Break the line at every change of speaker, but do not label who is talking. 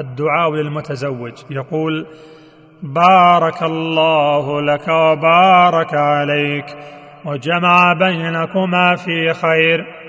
الدعاء للمتزوج. يقول بارك الله لك وبارك عليك وجمع بينكما في خير.